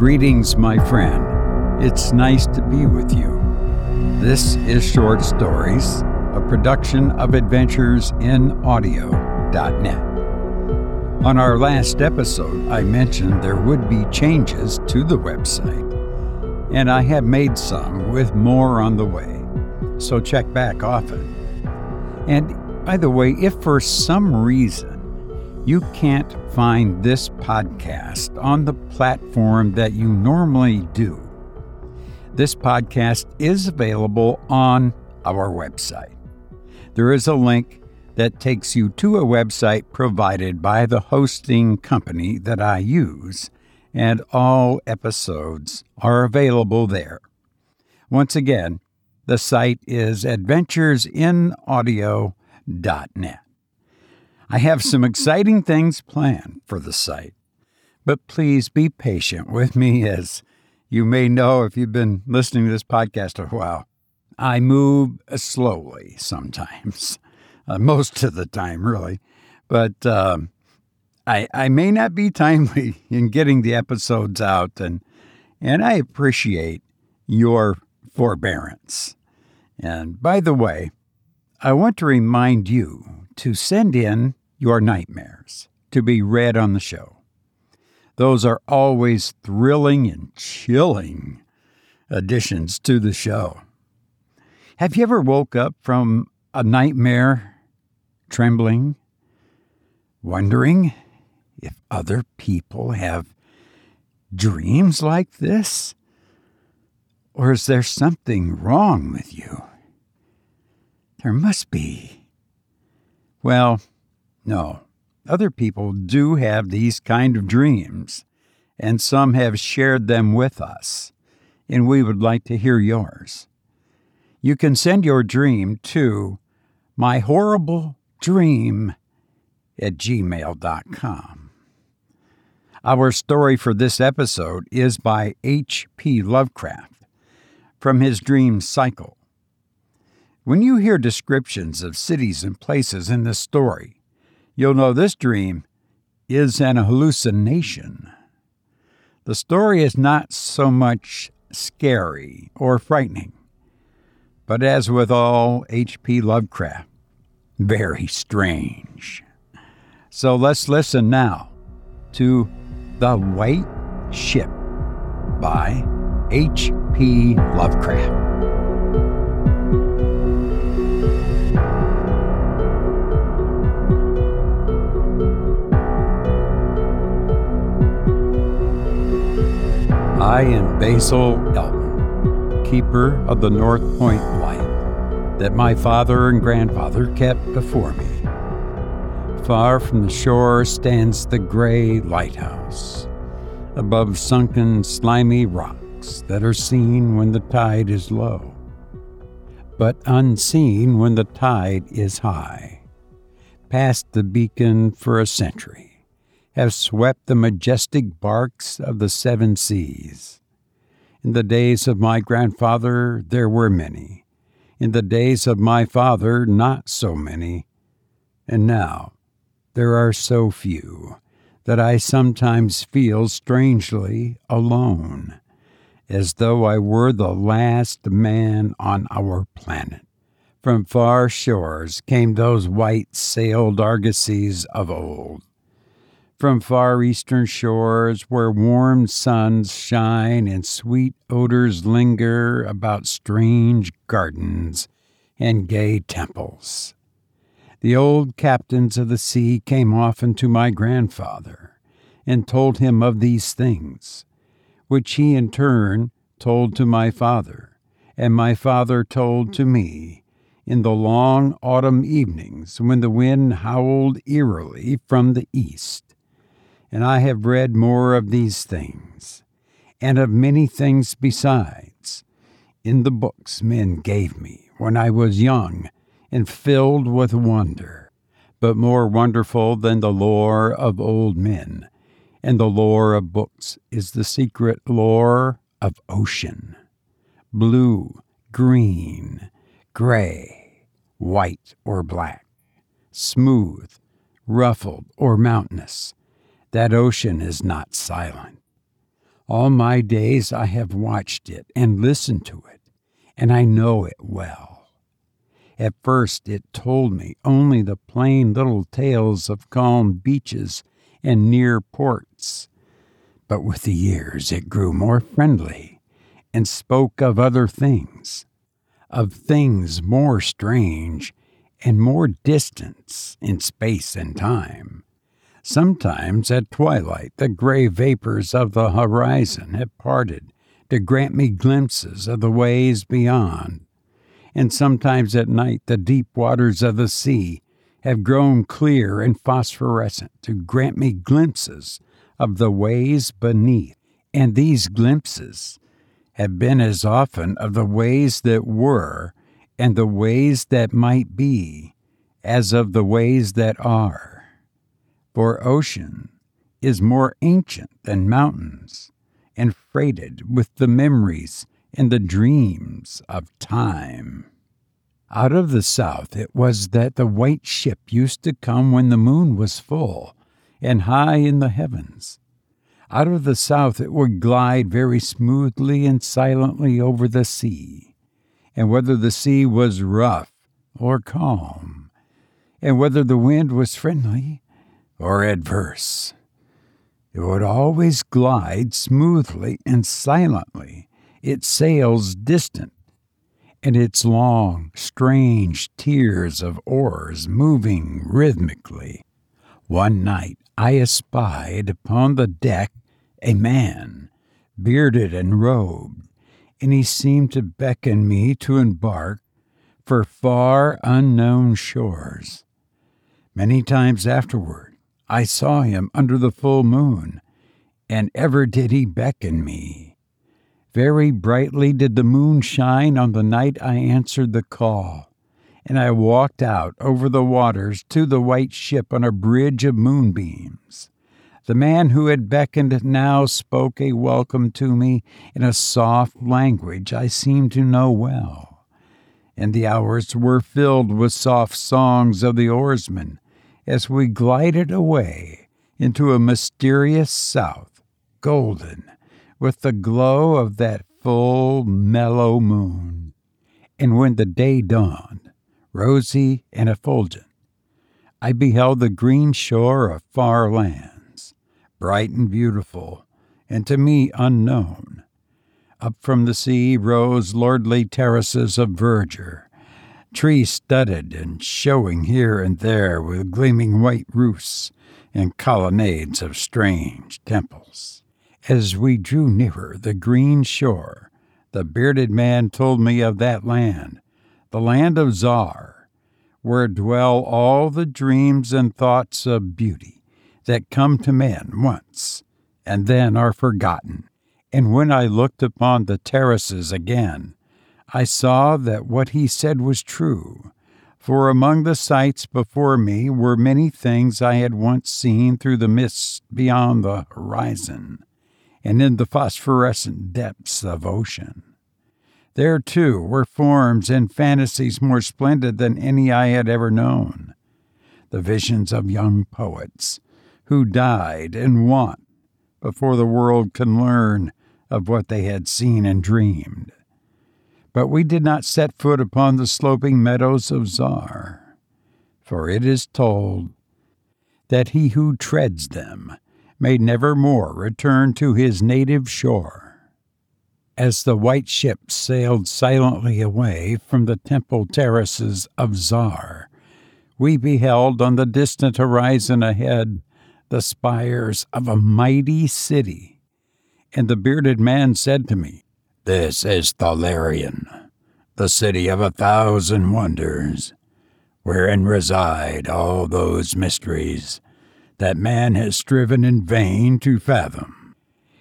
Greetings, my friend. It's nice to be with you. This is Short Stories, a production of Adventures in AdventuresInAudio.net. On our last episode, I mentioned there would be changes to the website, and I have made some with more on the way, so check back often. And by the way, if for some reason you can't find this podcast on the platform that you normally do, this podcast is available on our website. There is a link that takes you to a website provided by the hosting company that I use, and all episodes are available there. Once again, the site is adventuresinaudio.net. I have some exciting things planned for the site, but please be patient with me as you may know if you've been listening to this podcast a while. I move slowly sometimes, uh, most of the time, really, but um, I, I may not be timely in getting the episodes out, and, and I appreciate your forbearance. And by the way, I want to remind you to send in your nightmares to be read on the show. Those are always thrilling and chilling additions to the show. Have you ever woke up from a nightmare trembling, wondering if other people have dreams like this? Or is there something wrong with you? There must be. Well, no, other people do have these kind of dreams, and some have shared them with us, and we would like to hear yours. You can send your dream to my horrible dream at gmail.com. Our story for this episode is by H.P. Lovecraft from his dream cycle. When you hear descriptions of cities and places in this story, you'll know this dream is an hallucination. The story is not so much scary or frightening, but as with all H.P. Lovecraft, very strange. So let's listen now to The White Ship by H.P. Lovecraft. I am Basil Elton, keeper of the North Point light that my father and grandfather kept before me. Far from the shore stands the gray lighthouse, above sunken, slimy rocks that are seen when the tide is low, but unseen when the tide is high. Past the beacon for a century have swept the majestic barks of the seven seas. In the days of my grandfather, there were many. In the days of my father, not so many. And now, there are so few that I sometimes feel strangely alone, as though I were the last man on our planet. From far shores came those white sailed argosies of old from far eastern shores where warm suns shine and sweet odors linger about strange gardens and gay temples. The old captains of the sea came often to my grandfather and told him of these things, which he in turn told to my father, and my father told to me in the long autumn evenings when the wind howled eerily from the east and I have read more of these things, and of many things besides, in the books men gave me when I was young and filled with wonder. But more wonderful than the lore of old men. And the lore of books is the secret lore of ocean. Blue, green, gray, white or black, smooth, ruffled, or mountainous that ocean is not silent. All my days I have watched it and listened to it, and I know it well. At first it told me only the plain little tales of calm beaches and near ports, but with the years it grew more friendly and spoke of other things, of things more strange and more distant in space and time. Sometimes at twilight the gray vapors of the horizon have parted to grant me glimpses of the ways beyond, and sometimes at night the deep waters of the sea have grown clear and phosphorescent to grant me glimpses of the ways beneath, and these glimpses have been as often of the ways that were and the ways that might be as of the ways that are. For ocean is more ancient than mountains and freighted with the memories and the dreams of time. Out of the south it was that the white ship used to come when the moon was full and high in the heavens. Out of the south it would glide very smoothly and silently over the sea, and whether the sea was rough or calm, and whether the wind was friendly or adverse, it would always glide smoothly and silently, its sails distant, and its long, strange tiers of oars moving rhythmically. One night I espied upon the deck a man, bearded and robed, and he seemed to beckon me to embark for far unknown shores. Many times afterward I saw him under the full moon, and ever did he beckon me. Very brightly did the moon shine on the night I answered the call, and I walked out over the waters to the white ship on a bridge of moonbeams. The man who had beckoned now spoke a welcome to me in a soft language I seemed to know well, and the hours were filled with soft songs of the oarsmen as we glided away into a mysterious south, golden with the glow of that full, mellow moon. And when the day dawned, rosy and effulgent, I beheld the green shore of far lands, bright and beautiful, and to me unknown. Up from the sea rose lordly terraces of verdure, tree studded and showing here and there with gleaming white roofs and colonnades of strange temples. As we drew nearer the green shore, the bearded man told me of that land, the land of Zar, where dwell all the dreams and thoughts of beauty that come to men once and then are forgotten. And when I looked upon the terraces again, I saw that what he said was true. For among the sights before me were many things I had once seen through the mists beyond the horizon, and in the phosphorescent depths of ocean. There, too, were forms and fantasies more splendid than any I had ever known. The visions of young poets, who died and want before the world can learn of what they had seen and dreamed. But we did not set foot upon the sloping meadows of Zar, for it is told that he who treads them may never more return to his native shore. As the white ship sailed silently away from the temple terraces of Zar, we beheld on the distant horizon ahead the spires of a mighty city. And the bearded man said to me, This is Thalarion, the city of a thousand wonders, wherein reside all those mysteries that man has striven in vain to fathom.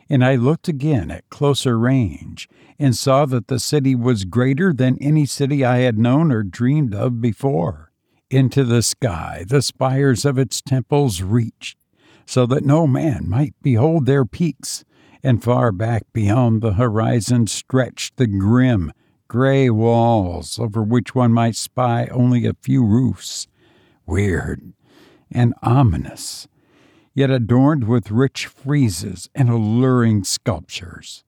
And I looked again at closer range and saw that the city was greater than any city I had known or dreamed of before. Into the sky the spires of its temples reached, so that no man might behold their peaks, and far back beyond the horizon stretched the grim, gray walls over which one might spy only a few roofs, weird and ominous, yet adorned with rich friezes and alluring sculptures.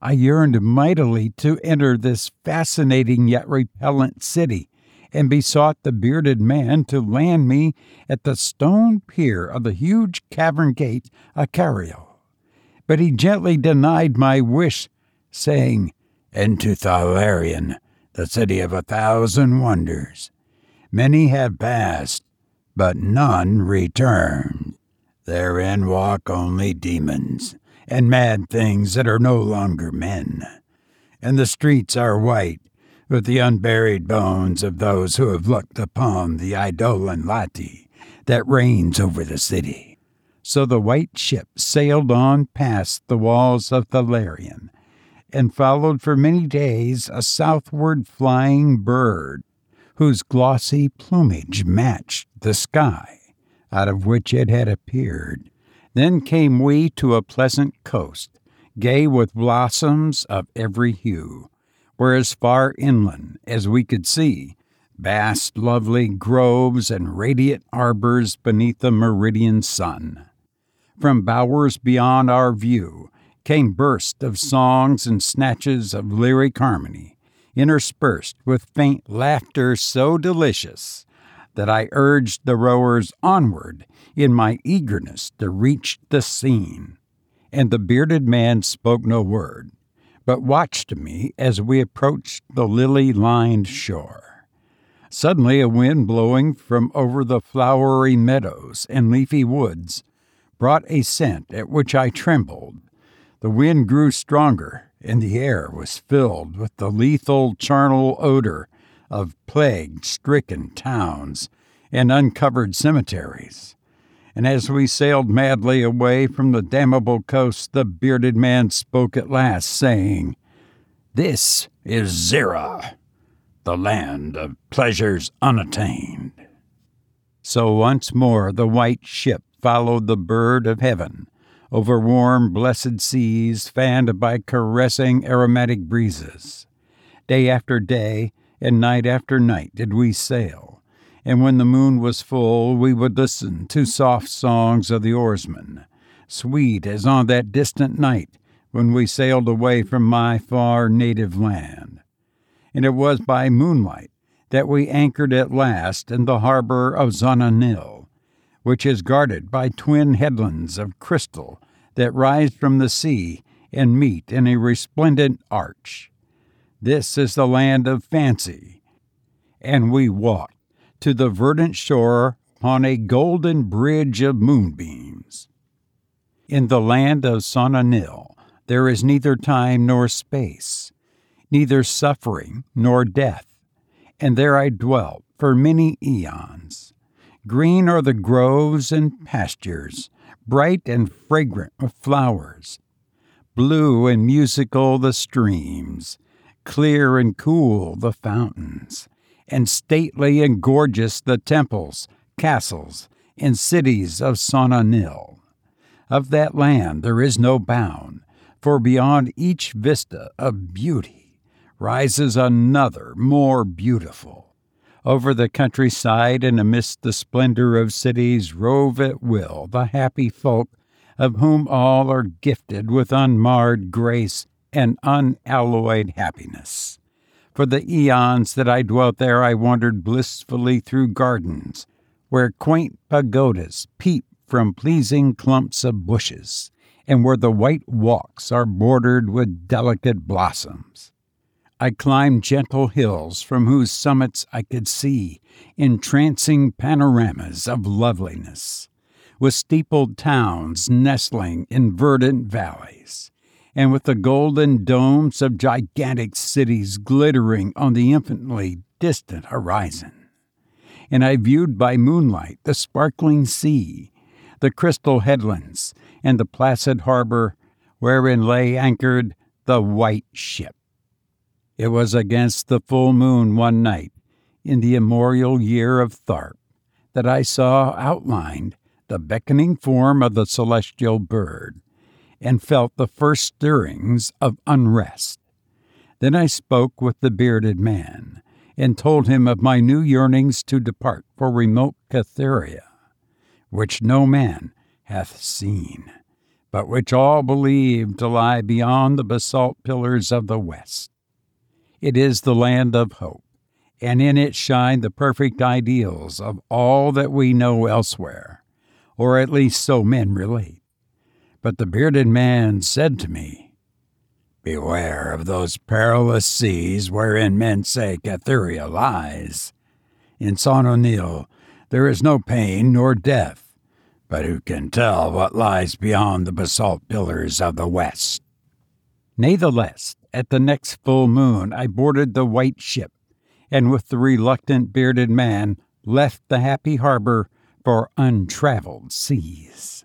I yearned mightily to enter this fascinating yet repellent city and besought the bearded man to land me at the stone pier of the huge cavern gate of Cario. But he gently denied my wish, saying, Into Thalarion, the city of a thousand wonders. Many have passed, but none returned. Therein walk only demons and mad things that are no longer men. And the streets are white with the unburied bones of those who have looked upon the Eidolon Lathi that reigns over the city. So the white ship sailed on past the walls of Thalarion, and followed for many days a southward flying bird, whose glossy plumage matched the sky out of which it had appeared. Then came we to a pleasant coast, gay with blossoms of every hue where as far inland as we could see, vast, lovely groves and radiant arbors beneath the meridian sun. From bowers beyond our view came bursts of songs and snatches of lyric harmony, interspersed with faint laughter so delicious that I urged the rowers onward in my eagerness to reach the scene. And the bearded man spoke no word, but watched me as we approached the lily lined shore. Suddenly, a wind blowing from over the flowery meadows and leafy woods brought a scent at which I trembled. The wind grew stronger, and the air was filled with the lethal charnel odor of plague stricken towns and uncovered cemeteries and as we sailed madly away from the damnable coast, the bearded man spoke at last, saying, This is Xura, the land of pleasures unattained. So once more the white ship followed the bird of heaven over warm, blessed seas fanned by caressing aromatic breezes. Day after day and night after night did we sail and when the moon was full, we would listen to soft songs of the oarsmen, sweet as on that distant night when we sailed away from my far native land. And it was by moonlight that we anchored at last in the harbor of Sona-Nyl, which is guarded by twin headlands of crystal that rise from the sea and meet in a resplendent arch. This is the land of fancy, and we walked to the verdant shore on a golden bridge of moonbeams. In the land of Sona-Nyl, there is neither time nor space, neither suffering nor death, and there I dwelt for many eons. Green are the groves and pastures, bright and fragrant with flowers. Blue and musical the streams, clear and cool the fountains and stately and gorgeous the temples, castles, and cities of Sona-Nyl. Of that land there is no bound, for beyond each vista of beauty rises another more beautiful. Over the countryside and amidst the splendor of cities rove at will the happy folk of whom all are gifted with unmarred grace and unalloyed happiness. For the eons that I dwelt there, I wandered blissfully through gardens, where quaint pagodas peep from pleasing clumps of bushes, and where the white walks are bordered with delicate blossoms. I climbed gentle hills from whose summits I could see entrancing panoramas of loveliness, with steepled towns nestling in verdant valleys and with the golden domes of gigantic cities glittering on the infinitely distant horizon. And I viewed by moonlight the sparkling sea, the crystal headlands, and the placid harbor wherein lay anchored the white ship. It was against the full moon one night in the immemorial year of Tharp that I saw outlined the beckoning form of the celestial bird and felt the first stirrings of unrest. Then I spoke with the bearded man, and told him of my new yearnings to depart for remote Cathuria, which no man hath seen, but which all believe to lie beyond the basalt pillars of the west. It is the land of hope, and in it shine the perfect ideals of all that we know elsewhere, or at least so men relate. But the bearded man said to me, Beware of those perilous seas wherein men say Cathuria lies. In Sona-Nyl there is no pain nor death, but who can tell what lies beyond the basalt pillars of the west? Natheless, at the next full moon I boarded the white ship, and with the reluctant bearded man left the happy harbor for untraveled seas.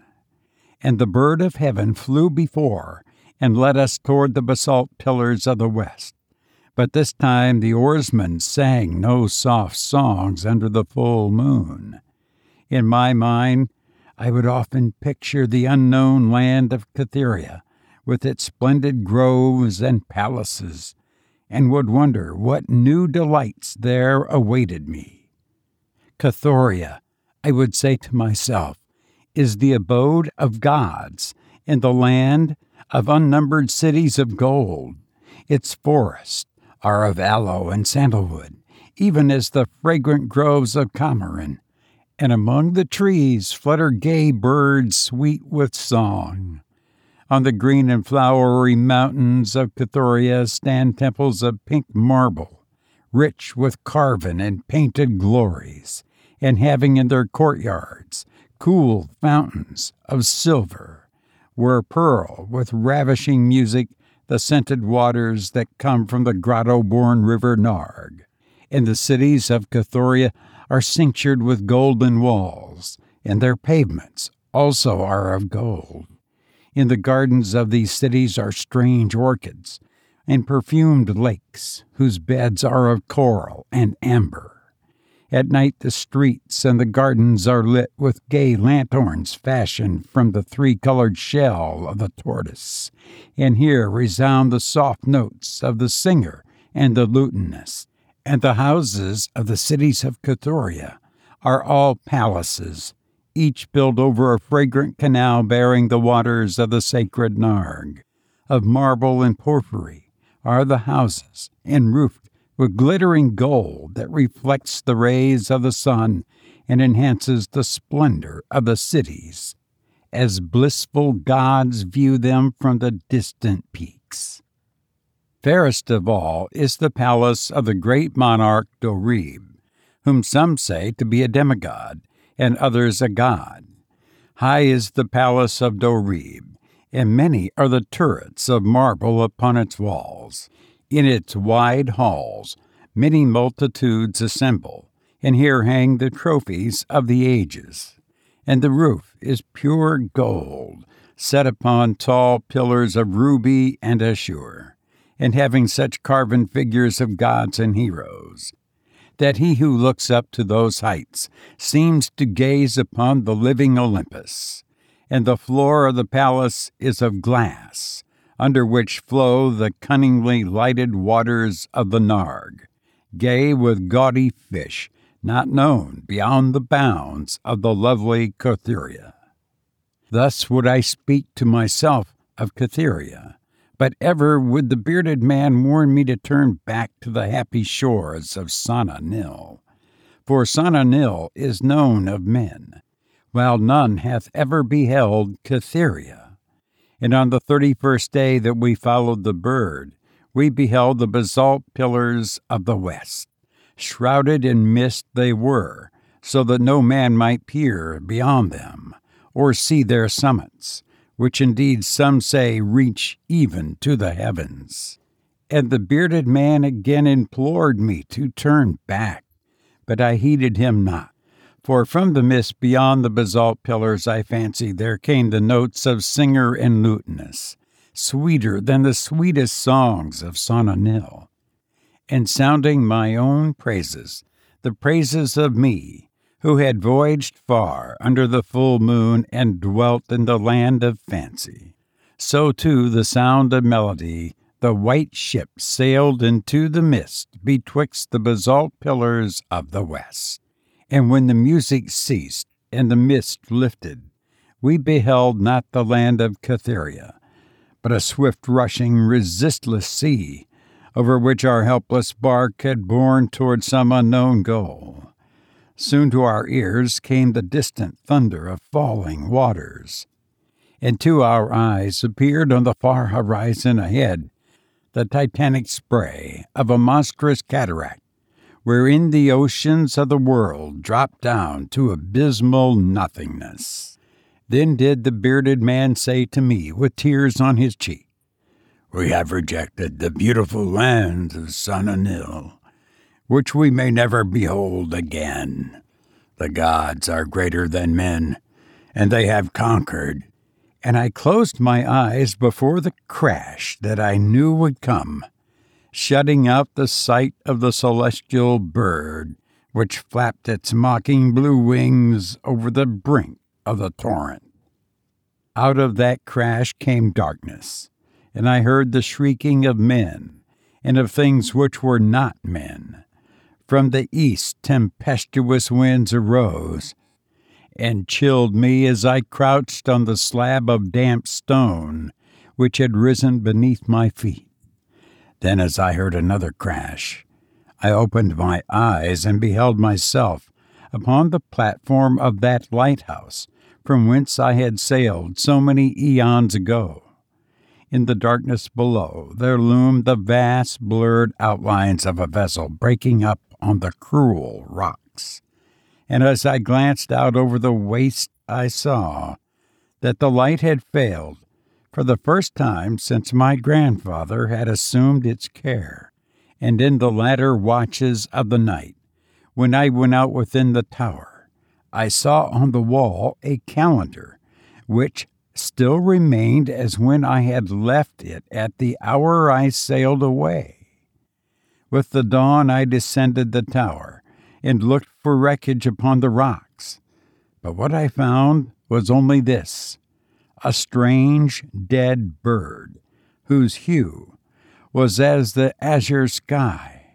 And the bird of heaven flew before and led us toward the basalt pillars of the west. But this time the oarsmen sang no soft songs under the full moon. In my mind, I would often picture the unknown land of Cathuria, with its splendid groves and palaces, and would wonder what new delights there awaited me. Cathuria, I would say to myself, is the abode of gods and the land of unnumbered cities of gold. Its forests are of aloe and sandalwood, even as the fragrant groves of Camorin, and among the trees flutter gay birds sweet with song. On the green and flowery mountains of Cathuria stand temples of pink marble, rich with carven and painted glories, and having in their courtyards cool fountains of silver, where pearl with ravishing music the scented waters that come from the grotto born river Narg. And the cities of Cathuria are cinctured with golden walls, and their pavements also are of gold. In the gardens of these cities are strange orchids and perfumed lakes whose beds are of coral and amber. At night, the streets and the gardens are lit with gay lanterns fashioned from the three colored shell of the tortoise, and here resound the soft notes of the singer and the lutanist. And the houses of the cities of Cathuria are all palaces each built over a fragrant canal bearing the waters of the sacred Narg. Of marble and porphyry are the houses, and roofed with glittering gold that reflects the rays of the sun and enhances the splendor of the cities, as blissful gods view them from the distant peaks. Fairest of all is the palace of the great monarch Dorieb, whom some say to be a demigod and others a god. High is the palace of Dorieb, and many are the turrets of marble upon its walls. In its wide halls, many multitudes assemble, and here hang the trophies of the ages. And the roof is pure gold, set upon tall pillars of ruby and azure, and having such carven figures of gods and heroes that he who looks up to those heights seems to gaze upon the living Olympus, and the floor of the palace is of glass, under which flow the cunningly lighted waters of the Narg, gay with gaudy fish not known beyond the bounds of the lovely Cathuria. Thus would I speak to myself of Cathuria, but ever would the bearded man warn me to turn back to the happy shores of San Nil. For Sona-Nyl is known of men, while none hath ever beheld Cathuria. And on the thirty first day that we followed the bird, we beheld the basalt pillars of the west. Shrouded in mist they were, so that no man might peer beyond them, or see their summits which indeed some say reach even to the heavens. And the bearded man again implored me to turn back, but I heeded him not. For from the mist beyond the basalt pillars, I fancy, there came the notes of singer and lutanist, sweeter than the sweetest songs of Sona-Nyl. And sounding my own praises, the praises of me, who had voyaged far under the full moon and dwelt in the land of fancy. So too the sound of melody, the white ship sailed into the mist betwixt the basalt pillars of the west. And when the music ceased and the mist lifted, we beheld not the land of Cathuria, but a swift rushing, resistless sea, over which our helpless bark had borne toward some unknown goal. Soon to our ears came the distant thunder of falling waters, and to our eyes appeared on the far horizon ahead the titanic spray of a monstrous cataract, wherein the oceans of the world dropped down to abysmal nothingness. Then did the bearded man say to me, with tears on his cheek, We have rejected the beautiful lands of Sun which we may never behold again. The gods are greater than men, and they have conquered and I closed my eyes before the crash that I knew would come, shutting out the sight of the celestial bird which flapped its mocking blue wings over the brink of the torrent. Out of that crash came darkness, and I heard the shrieking of men and of things which were not men. From the east tempestuous winds arose and chilled me as I crouched on the slab of damp stone which had risen beneath my feet. Then, as I heard another crash, I opened my eyes and beheld myself upon the platform of that lighthouse from whence I had sailed so many eons ago. In the darkness below, there loomed the vast, blurred outlines of a vessel breaking up on the cruel rocks and as I glanced out over the waste, I saw that the light had failed for the first time since my grandfather had assumed its care, and in the latter watches of the night, when I went out within the tower, I saw on the wall a calendar, which still remained as when I had left it at the hour I sailed away. With the dawn, I descended the tower and looked for wreckage upon the rocks. But what I found was only this a strange dead bird, whose hue was as the azure sky,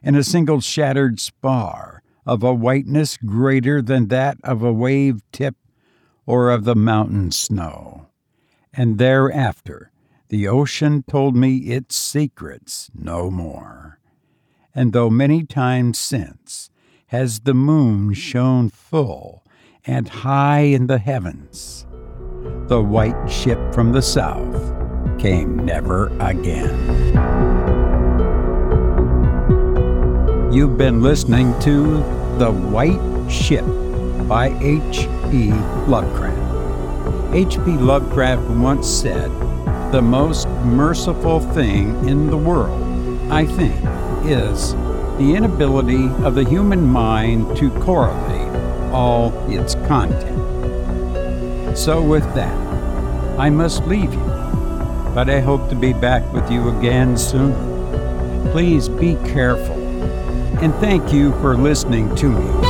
and a single shattered spar of a whiteness greater than that of a wave tip or of the mountain snow. And thereafter the ocean told me its secrets no more. And though many times since has the moon shone full and high in the heavens. The white ship from the south came never again. You've been listening to The White Ship by H.P. Lovecraft. H.P. Lovecraft once said, The most merciful thing in the world, I think, is the inability of the human mind to correlate all its content. So, with that, I must leave you, but I hope to be back with you again soon. Please be careful, and thank you for listening to me.